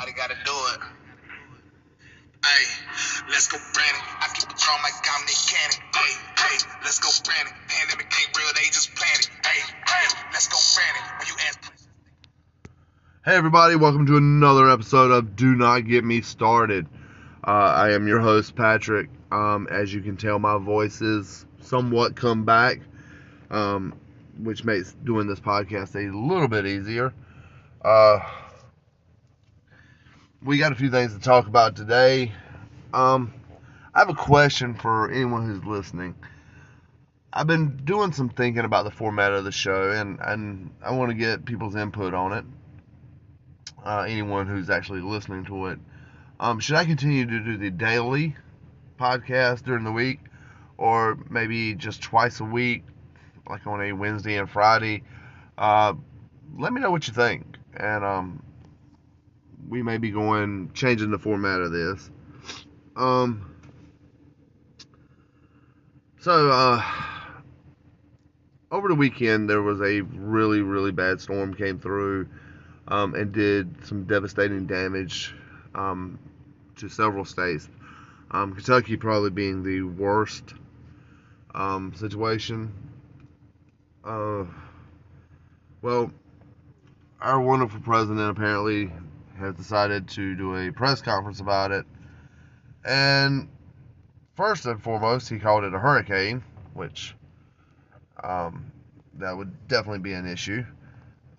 Gotta do it. Hey, let's go, Brandon. I keep like Cannon. Hey, hey, let's go, Brandon. Pandemic ain't real, they just. Hey, hey, let's go, Brandon. When you ask. Hey everybody, welcome to another episode of Do Not Get Me Started. Uh, I am your host Patrick. Um, as you can tell, my voice is somewhat come back, um, which makes doing this podcast a little bit easier. Uh, we got a few things to talk about today. Um, I have a question for anyone who's listening. I've been doing some thinking about the format of the show, and, and I want to get people's input on it. Uh, anyone who's actually listening to it. Um, should I continue to do the daily podcast during the week, or maybe just twice a week, like on a Wednesday and Friday? Uh, let me know what you think, and um, we may be going changing the format of this. Um, so uh, over the weekend there was a really really bad storm came through um, and did some devastating damage um, to several states. Um, Kentucky probably being the worst um, situation. Uh, well, our wonderful president apparently has decided to do a press conference about it. And first and foremost, he called it a hurricane, which um, that would definitely be an issue.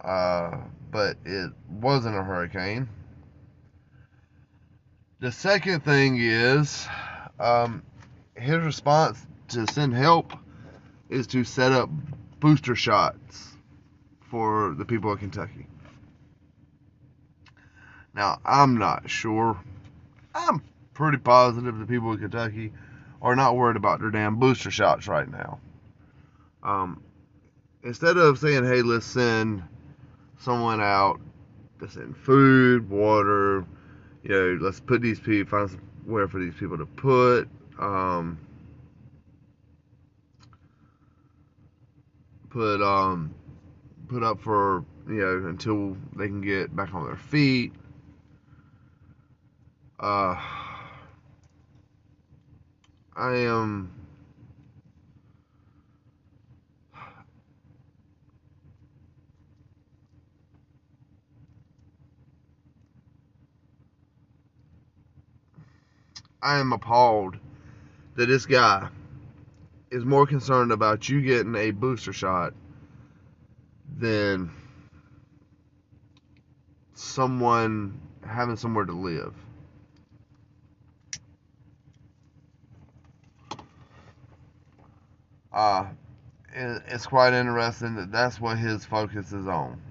Uh, but it wasn't a hurricane. The second thing is um, his response to send help is to set up booster shots for the people of Kentucky. Now, I'm not sure. I'm pretty positive the people in Kentucky are not worried about their damn booster shots right now. Um, instead of saying, hey, let's send someone out to send food, water, you know, let's put these people, find somewhere for these people to put. Um, put um, put up for you know until they can get back on their feet. Uh, I am. I am appalled that this guy is more concerned about you getting a booster shot than someone having somewhere to live. Uh, it's quite interesting that that's what his focus is on.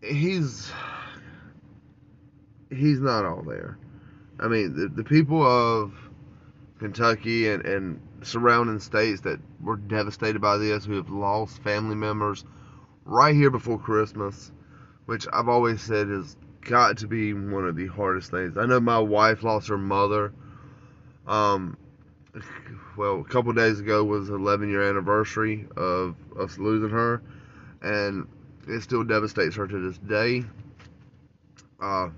He's he's not all there. I mean, the, the people of Kentucky and, and surrounding states that were devastated by this, who have lost family members right here before Christmas, which I've always said has got to be one of the hardest things. I know my wife lost her mother. Um, well, a couple days ago was 11 year anniversary of us losing her, and it still devastates her to this day. Uh,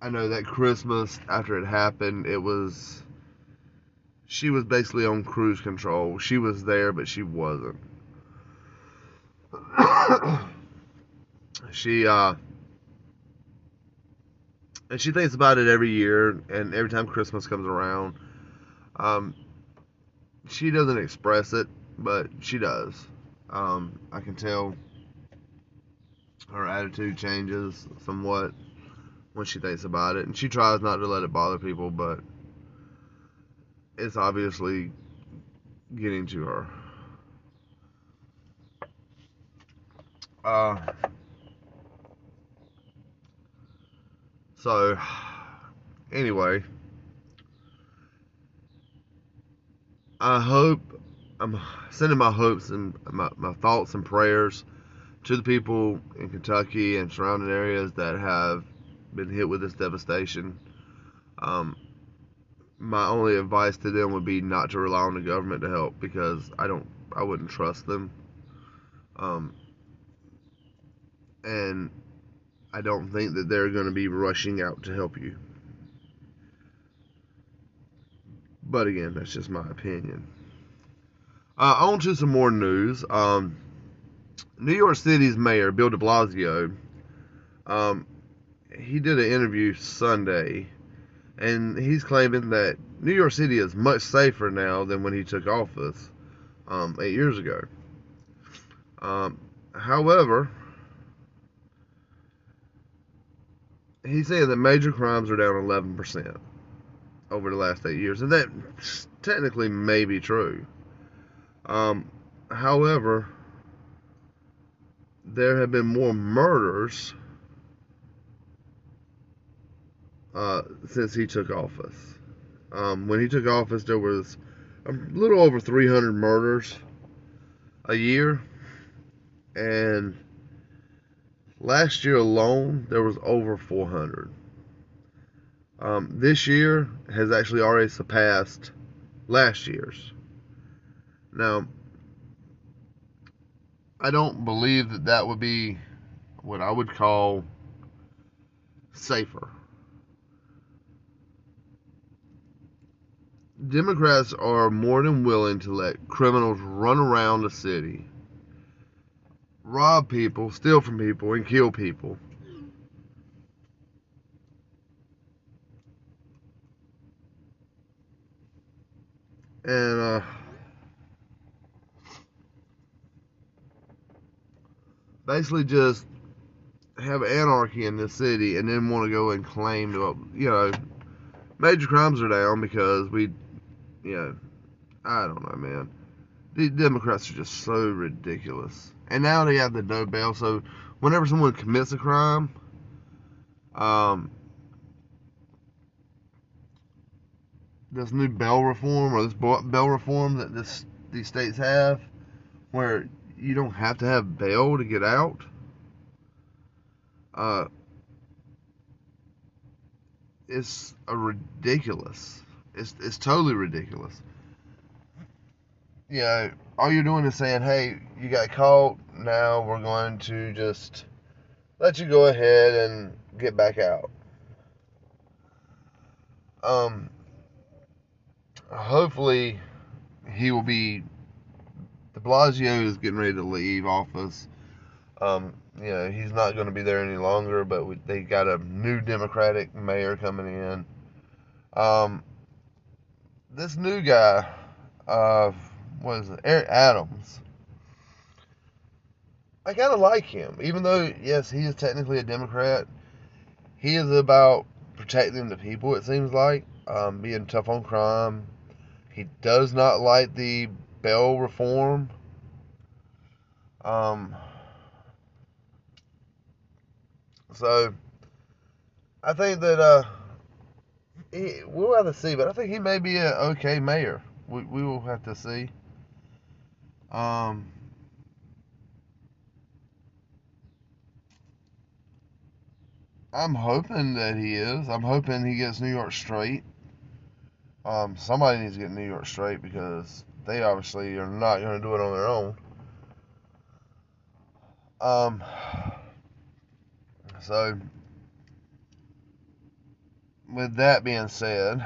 I know that Christmas after it happened, it was she was basically on cruise control. She was there, but she wasn't. she uh and she thinks about it every year and every time Christmas comes around. Um she doesn't express it, but she does. Um I can tell her attitude changes somewhat when she thinks about it, and she tries not to let it bother people, but it's obviously getting to her. Uh, so, anyway, I hope I'm sending my hopes and my, my thoughts and prayers to the people in Kentucky and surrounding areas that have been hit with this devastation. Um, my only advice to them would be not to rely on the government to help because I don't, I wouldn't trust them. Um, and I don't think that they're going to be rushing out to help you. But again, that's just my opinion. Uh, on to some more news. Um, New York City's mayor, Bill de Blasio, um, he did an interview Sunday, and he's claiming that New York City is much safer now than when he took office um, eight years ago. Um, however, he's saying that major crimes are down 11% over the last eight years, and that technically may be true. Um, however, there have been more murders uh, since he took office. Um, when he took office, there was a little over 300 murders a year, and last year alone there was over 400. Um, this year has actually already surpassed last year's. Now, I don't believe that that would be what I would call safer. Democrats are more than willing to let criminals run around the city, rob people, steal from people, and kill people. And, uh, basically just have anarchy in the city and then want to go and claim, you know, major crimes are down because we you know, I don't know, man. The Democrats are just so ridiculous. And now they have the no bail, so whenever someone commits a crime, um, this new bail reform or this bail reform that this these states have, where you don't have to have bail to get out. Uh, it's a ridiculous it's it's totally ridiculous. You know, all you're doing is saying, "Hey, you got caught. Now we're going to just let you go ahead and get back out." Um, hopefully, he will be. De Blasio is getting ready to leave office. Um, you know, he's not going to be there any longer, but we, they got a new Democratic mayor coming in. Um, this new guy, uh, what is it, Eric Adams. I kind of like him, even though yes, he is technically a Democrat. He is about protecting the people. It seems like um, being tough on crime. He does not like the bail reform. Um, so I think that uh, he, we'll have to see, but I think he may be an okay mayor. We, we will have to see. Um, I'm hoping that he is. I'm hoping he gets New York straight. Um, somebody needs to get New York straight because they obviously are not going to do it on their own. Um, so with that being said,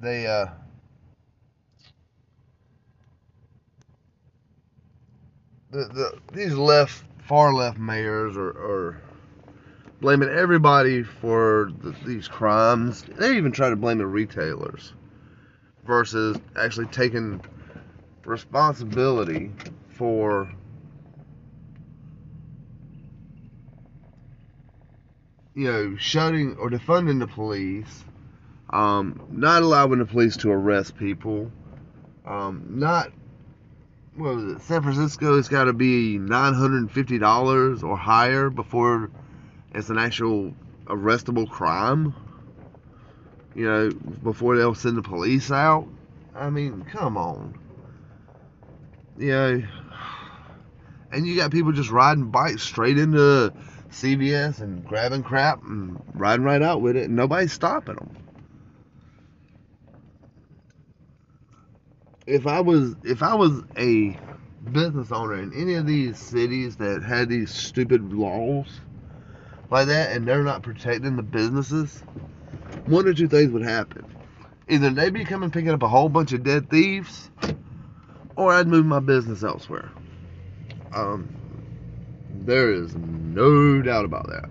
they uh, the, the these left far left mayors are, are blaming everybody for the, these crimes. They even try to blame the retailers versus actually taking responsibility for you know, shutting or defunding the police, um, not allowing the police to arrest people, um, not what was it? San Francisco's got to be nine hundred and fifty dollars or higher before it's an actual arrestable crime. You know, before they'll send the police out. I mean, come on. You know, and you got people just riding bikes straight into CVS and grabbing crap and riding right out with it, and nobody's stopping them. If I was if I was a business owner in any of these cities that had these stupid laws like that and they're not protecting the businesses, one or two things would happen. Either they'd be coming picking up a whole bunch of dead thieves, or I'd move my business elsewhere. Um, there is no doubt about that.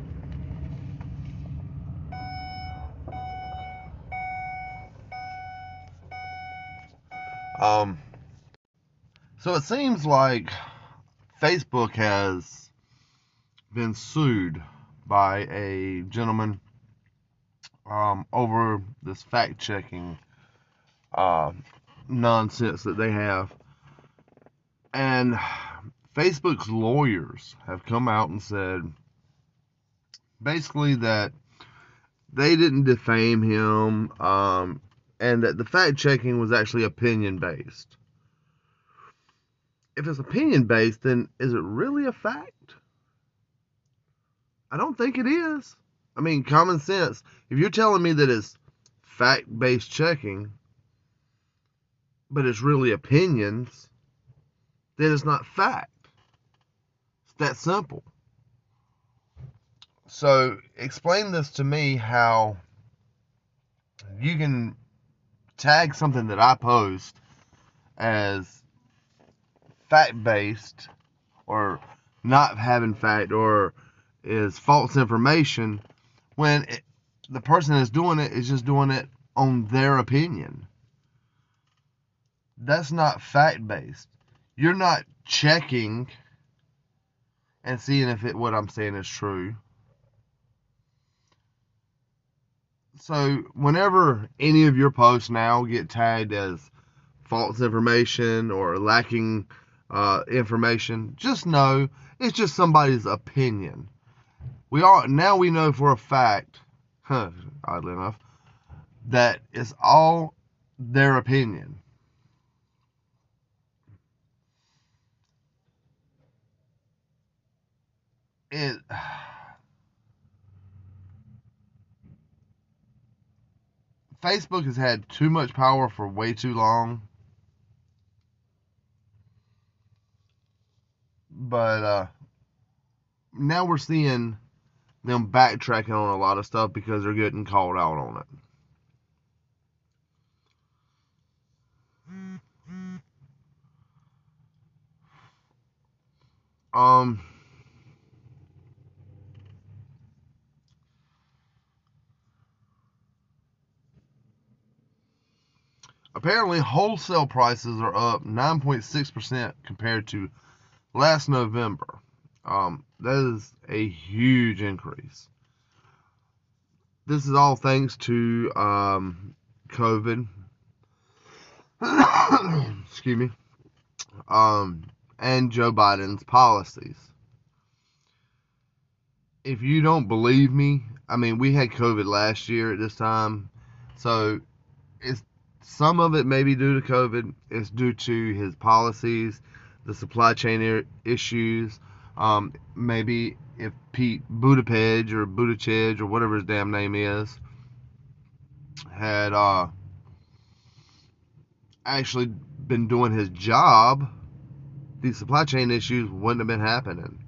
Um, so it seems like Facebook has been sued by a gentleman um, over this fact checking uh, nonsense that they have. And Facebook's lawyers have come out and said basically that they didn't defame him um, and that the fact checking was actually opinion based. If it's opinion based, then is it really a fact? I don't think it is. I mean, common sense. If you're telling me that it's fact based checking, but it's really opinions, then it's not fact. It's that simple. So, explain this to me how you can tag something that I post as fact based or not having fact or is false information when it, the person that's doing it is just doing it on their opinion. That's not fact based. You're not checking and seeing if it, what I'm saying is true. So, whenever any of your posts now get tagged as false information or lacking uh, information, just know it's just somebody's opinion. We all now we know for a fact, huh, oddly enough, that it's all their opinion. It Facebook has had too much power for way too long. But uh, now we're seeing them backtracking on a lot of stuff because they're getting called out on it. Um Apparently, wholesale prices are up 9.6% compared to last November. Um, that is a huge increase. This is all thanks to um, COVID. Excuse me. Um, and Joe Biden's policies. If you don't believe me, I mean, we had COVID last year at this time, so it's some of it may be due to COVID. It's due to his policies, the supply chain issues. Um, maybe if Pete Buttigieg or Buttigieg or whatever his damn name is had uh, actually been doing his job, these supply chain issues wouldn't have been happening.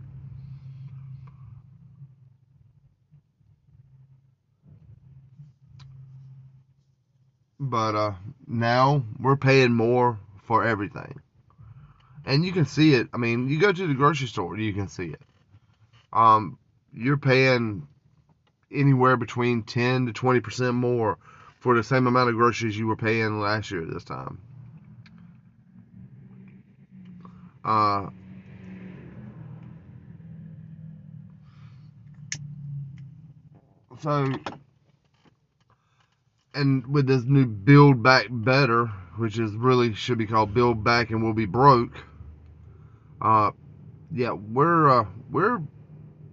But uh, now we're paying more for everything. And you can see it. I mean, you go to the grocery store, you can see it. Um, you're paying anywhere between 10 to 20% more for the same amount of groceries you were paying last year this time. Uh, so and with this new build back better, which is really should be called build back and we'll be broke. Uh, yeah, we're uh, we're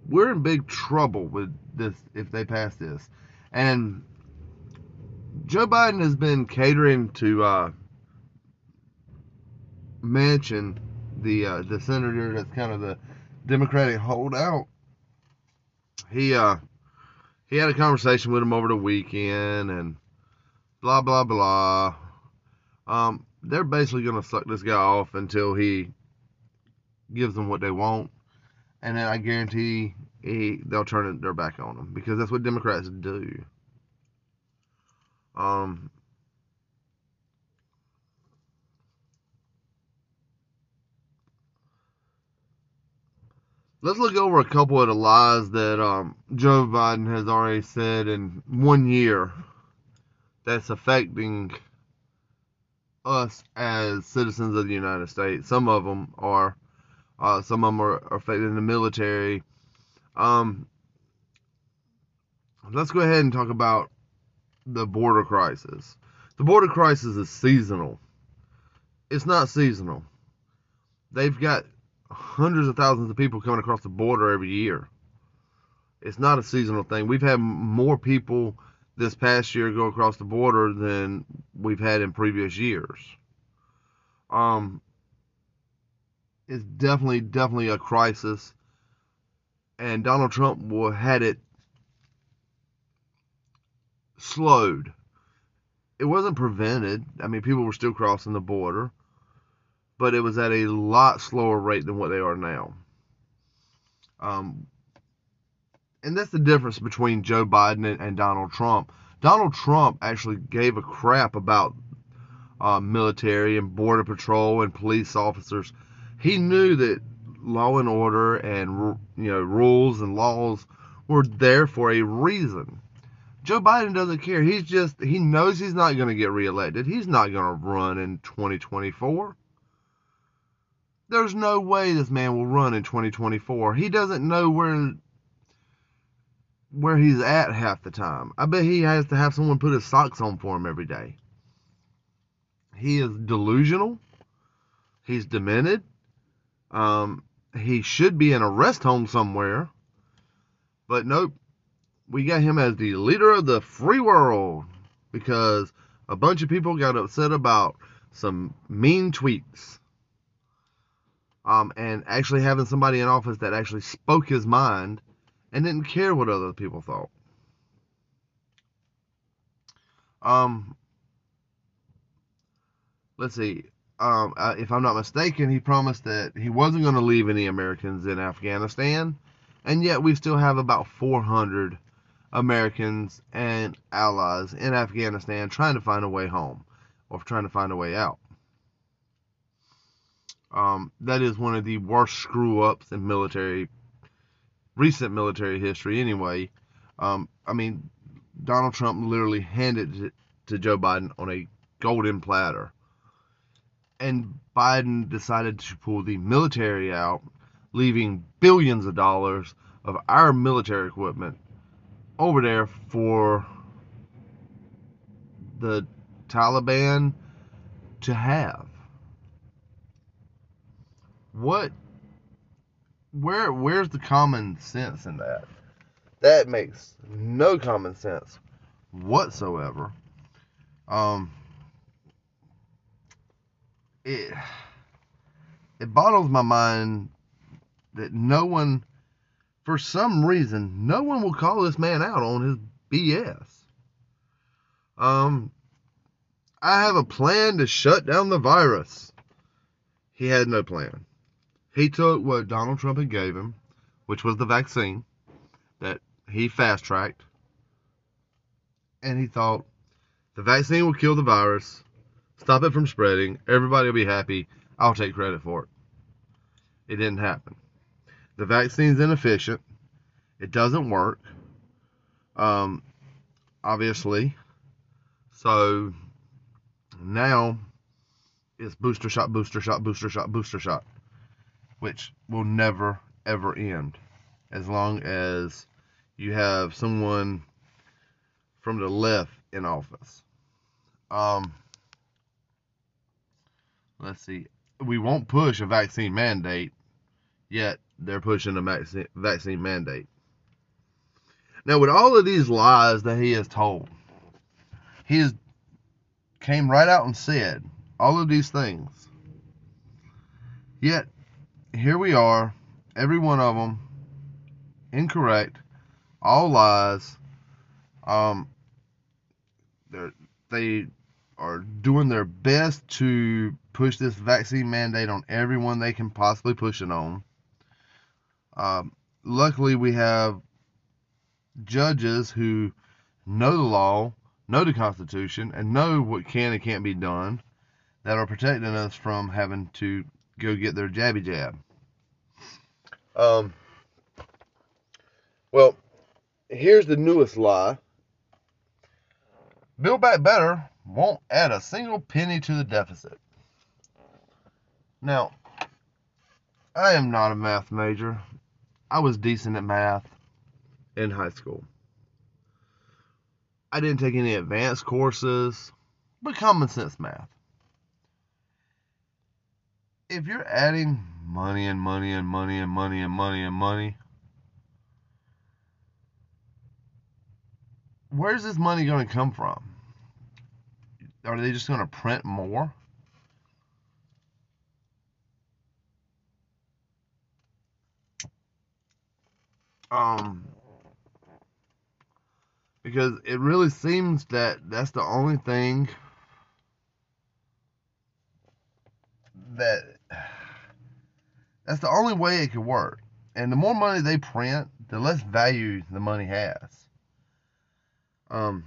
we're in big trouble with this if they pass this, and Joe Biden has been catering to uh, Manchin, the uh, the senator that's kind of the Democratic holdout. He uh he had a conversation with him over the weekend and blah blah blah. Um, they're basically gonna suck this guy off until he gives them what they want, and then I guarantee he, they'll turn their back on him because that's what Democrats do. Um, let's look over a couple of the lies that um, Joe Biden has already said in one year that's affecting us as citizens of the United States. Some of them are, uh, some of them are, affecting the military. Um, let's go ahead and talk about the border crisis. The border crisis is seasonal. It's not seasonal. They've got hundreds of thousands of people coming across the border every year. It's not a seasonal thing. We've had more people this past year go across the border than we've had in previous years. Um, it's definitely, definitely a crisis, and Donald Trump will had it slowed. It wasn't prevented. I mean, people were still crossing the border, but it was at a lot slower rate than what they are now. Um, and that's the difference between Joe Biden and, and Donald Trump. Donald Trump actually gave a crap about uh, military and border patrol and police officers. He knew that law and order and you know rules and laws were there for a reason. Joe Biden doesn't care. He's just he knows he's not going to get reelected. He's not going to run in 2024. There's no way this man will run in 2024. He doesn't know where where he's at half the time. I bet he has to have someone put his socks on for him every day. He is delusional. He's demented. Um, he should be in a rest home somewhere. But nope. We got him as the leader of the free world because a bunch of people got upset about some mean tweets. Um, and actually having somebody in office that actually spoke his mind and didn't care what other people thought. Um, let's see. Um, uh, if I'm not mistaken, he promised that he wasn't going to leave any Americans in Afghanistan, and yet we still have about 400 Americans and allies in Afghanistan trying to find a way home or trying to find a way out. Um, that is one of the worst screw ups in military recent military history anyway. Um, I mean, Donald Trump literally handed it to Joe Biden on a golden platter. And Biden decided to pull the military out, leaving billions of dollars of our military equipment over there for the Taliban to have. What where where's the common sense in that? That makes no common sense whatsoever. Um, it it boggles my mind that no one, for some reason, no one will call this man out on his BS. Um, I have a plan to shut down the virus. He had no plan. He took what Donald Trump had gave him, which was the vaccine that he fast tracked, and he thought the vaccine will kill the virus, stop it from spreading, everybody will be happy, I'll take credit for it. It didn't happen. The vaccine's inefficient. It doesn't work. Um, obviously. So now it's booster shot, booster shot, booster shot, booster shot which will never ever end as long as you have someone from the left in office. Um, let's see. We won't push a vaccine mandate, yet they're pushing a vaccine, vaccine mandate. Now, with all of these lies that he has told, he has came right out and said all of these things. Yet here we are, every one of them incorrect, all lies. Um, they they are doing their best to push this vaccine mandate on everyone they can possibly push it on. Um, luckily, we have judges who know the law, know the Constitution, and know what can and can't be done that are protecting us from having to go get their jabby jab. Um, well, here's the newest lie Build Back Better won't add a single penny to the deficit. Now, I am not a math major. I was decent at math in high school. I didn't take any advanced courses, but common sense math. If you're adding money and money and money and money and money and money, where's this money going to come from? Are they just going to print more? Um, because it really seems that that's the only thing that that's the only way it could work. And the more money they print, the less value the money has. Um.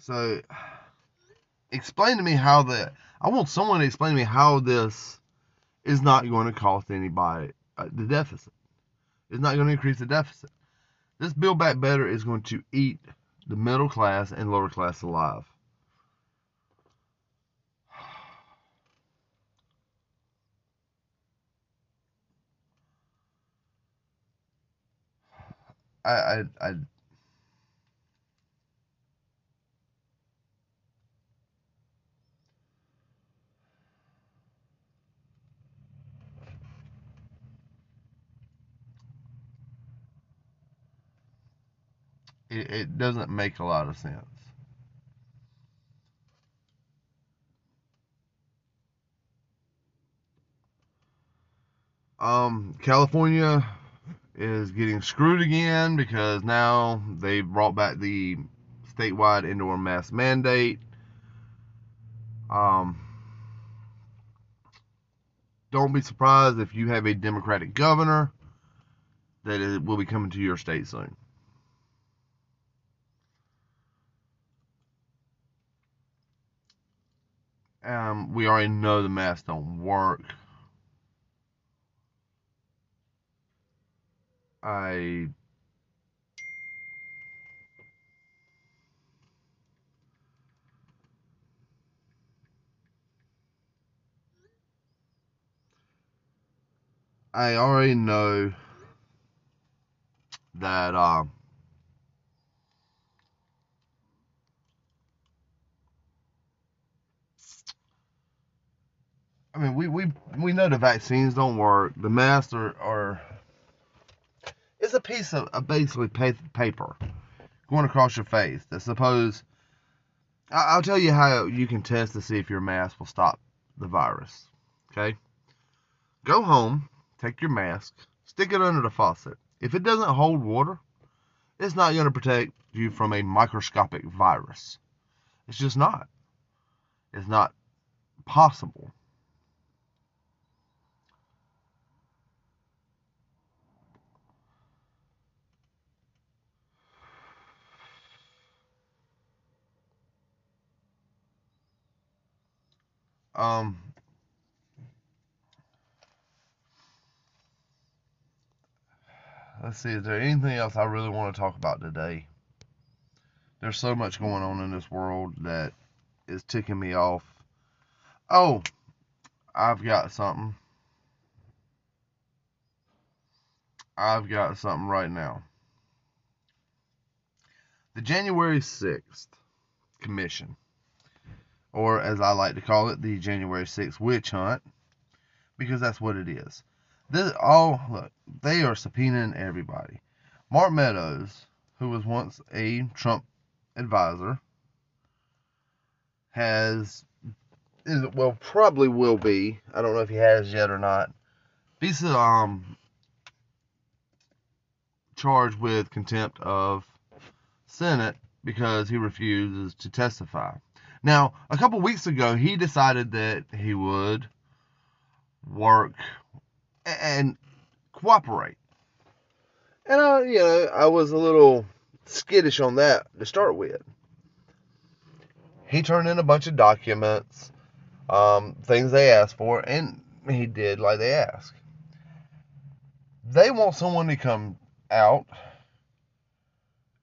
So, explain to me how the. I want someone to explain to me how this is not going to cost anybody uh, the deficit. It's not going to increase the deficit. This Build Back Better is going to eat the middle class and lower class alive. I, I, I it, it doesn't make a lot of sense. Um, California is getting screwed again because now they brought back the statewide indoor mask mandate. Um, don't be surprised if you have a Democratic governor that it will be coming to your state soon. Um, we already know the masks don't work. I I already know that um I mean, we, we we know the vaccines don't work. The masks are, are it's a piece of, basically paper going across your face that suppose I'll tell you how you can test to see if your mask will stop the virus. Okay? Go home, take your mask, stick it under the faucet. If it doesn't hold water, it's not going to protect you from a microscopic virus. It's just not. It's not possible. Um, let's see, is there anything else I really want to talk about today? There's so much going on in this world that is ticking me off. Oh, I've got something. I've got something right now. The January 6th Commission or as I like to call it, the January 6th witch hunt, because that's what it is. This all look, they are subpoenaing everybody. Mark Meadows, who was once a Trump advisor, has is well probably will be. I don't know if he has yet or not. He's um charged with contempt of Senate because he refuses to testify. Now, a couple weeks ago, he decided that he would work and cooperate. And I, you know, I was a little skittish on that to start with. He turned in a bunch of documents, um, things they asked for, and he did like they asked. They want someone to come out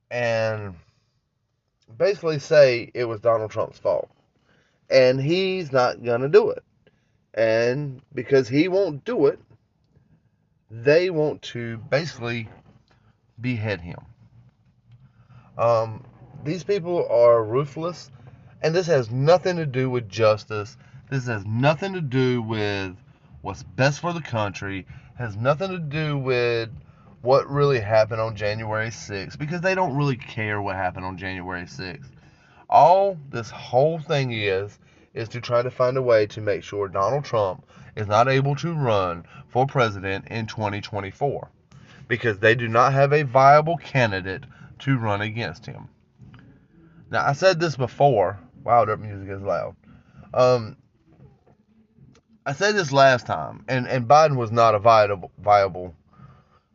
and basically say it was Donald Trump's fault. And he's not going to do it. And because he won't do it, they want to basically behead him. Um, these people are ruthless, and this has nothing to do with justice. This has nothing to do with what's best for the country. Has nothing to do with what really happened on January 6th because they don't really care what happened on January 6th. All this whole thing is is to try to find a way to make sure Donald Trump is not able to run for president in 2024 because they do not have a viable candidate to run against him. Now, I said this before. Wow, that music is loud. Um, I said this last time, and, and Biden was not a viable, viable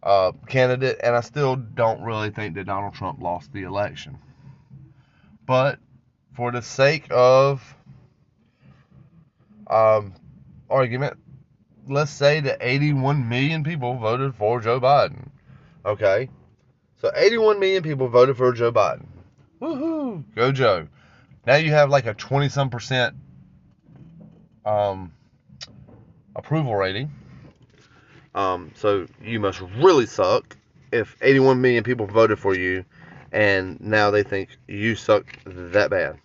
uh, candidate, and I still don't really think that Donald Trump lost the election. But for the sake of um, argument, let's say that 81 million people voted for Joe Biden. Okay? So 81 million people voted for Joe Biden. Woohoo! Go Joe. Now you have like a 20 some percent um, approval rating. Um, so you must really suck if 81 million people voted for you and now they think you suck that bad.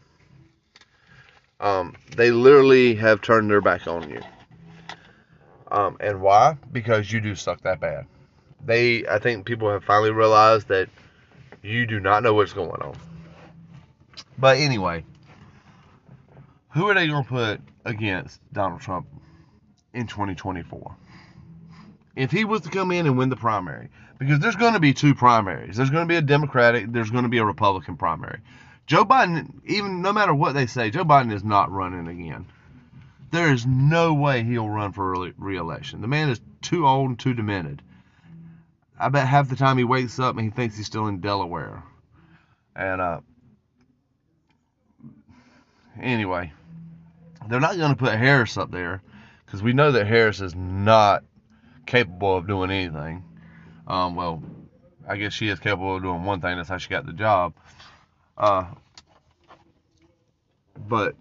Um, they literally have turned their back on you. Um, and why? Because you do suck that bad. They, I think people have finally realized that you do not know what's going on. But anyway, who are they going to put against Donald Trump in 2024? If he was to come in and win the primary, because there's going to be two primaries. There's going to be a Democratic, there's going to be a Republican primary. Joe Biden, even no matter what they say, Joe Biden is not running again. There is no way he'll run for re-election. The man is too old and too demented. I bet half the time he wakes up and he thinks he's still in Delaware. And uh, anyway, they're not going to put Harris up there because we know that Harris is not capable of doing anything. Um, well, I guess she is capable of doing one thing. That's how she got the job. Uh, but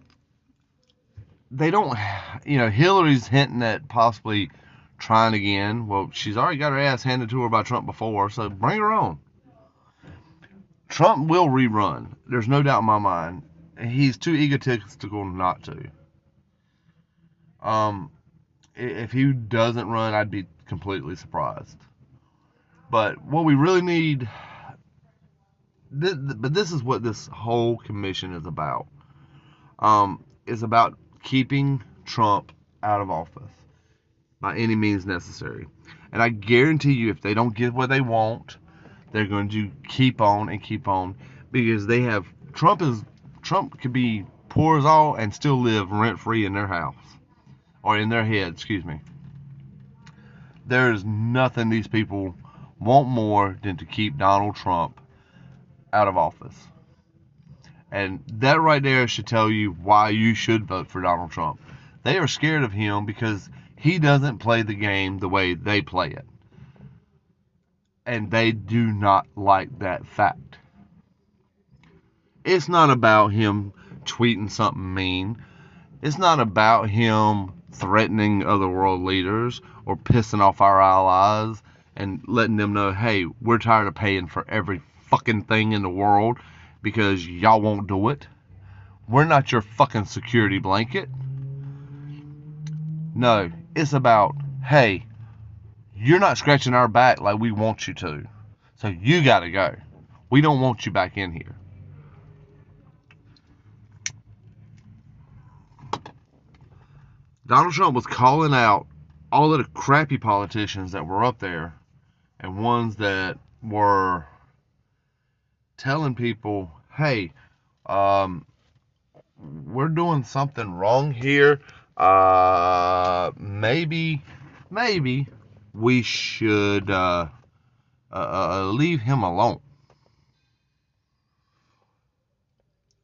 they don't, you know, Hillary's hinting at possibly trying again. Well, she's already got her ass handed to her by Trump before, so bring her on. Trump will rerun. There's no doubt in my mind. He's too egotistical not to. Um, if he doesn't run, I'd be completely surprised. But what we really need, this, but this is what this whole commission is about. Um, is about keeping Trump out of office by any means necessary. And I guarantee you, if they don't get what they want, they're going to keep on and keep on because they have Trump is Trump could be poor as all and still live rent free in their house or in their head, excuse me. There is nothing these people want more than to keep Donald Trump out of office. And that right there should tell you why you should vote for Donald Trump. They are scared of him because he doesn't play the game the way they play it. And they do not like that fact. It's not about him tweeting something mean. It's not about him threatening other world leaders or pissing off our allies and letting them know, hey, we're tired of paying for every fucking thing in the world because y'all won't do it. We're not your fucking security blanket. No, it's about, hey, you're not scratching our back like we want you to. So you got to go. We don't want you back in here. Donald Trump was calling out all of the crappy politicians that were up there and ones that were telling people, hey, um, we're doing something wrong here. Uh, maybe, maybe we should uh, uh, uh, leave him alone.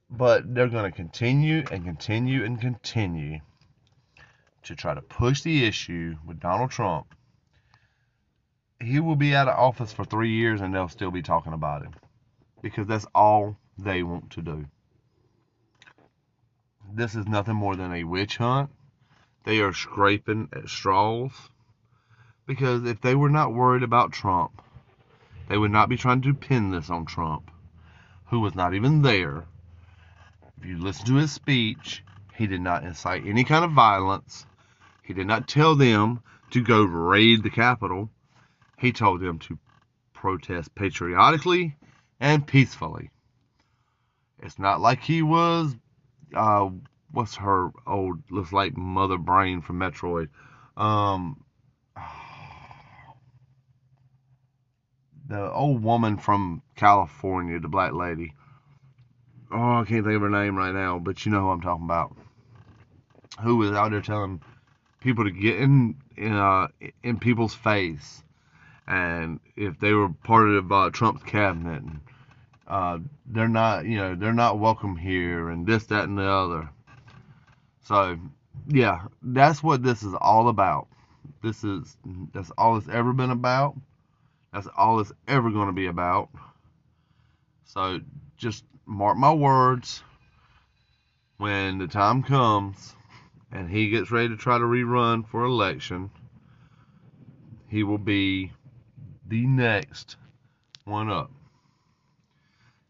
But they're going to continue and continue and continue to try to push the issue with Donald Trump. He will be out of office for three years and they'll still be talking about him because that's all they want to do. This is nothing more than a witch hunt. They are scraping at straws because if they were not worried about Trump, they would not be trying to pin this on Trump, who was not even there. If you listen to his speech, he did not incite any kind of violence. He did not tell them to go raid the Capitol. He told them to protest patriotically and peacefully. It's not like he was, uh, what's her old, looks like Mother Brain from Metroid. Um, the old woman from California, the black lady. Oh, I can't think of her name right now, but you know who I'm talking about. Who was out there telling people to get in in uh, in people's face, and if they were part of uh, Trump's cabinet, uh, they're not, you know, they're not welcome here, and this, that, and the other. So, yeah, that's what this is all about. This is that's all it's ever been about. That's all it's ever going to be about. So just mark my words. When the time comes and he gets ready to try to rerun for election, he will be the next one up.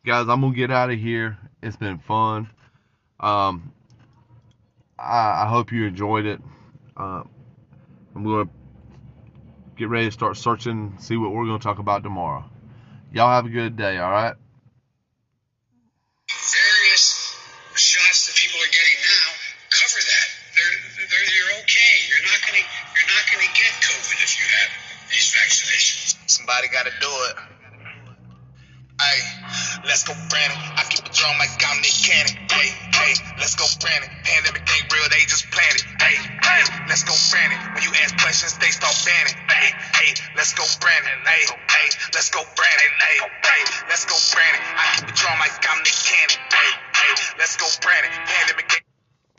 Guys, I'm going to get out of here. It's been fun. Um, I, I hope you enjoyed it. Uh, I'm going to get ready to start searching, see what we're going to talk about tomorrow. Y'all have a good day, all right? Let's go, Brandon. I keep a drum like I'm Nick Cannon. Hey, hey, let's go, Brandon. Pandemic ain't real, they just planted. Hey, hey, let's go, Brandon. When you ask questions, they start banning. Hey, hey, let's go, Brandon. Hey, hey, let's go, Brandon. Hey, hey, let's go, Brandon. I keep a drum like I'm Nick Cannon. Hey, hey, let's go, Brandon. Pandemic ain't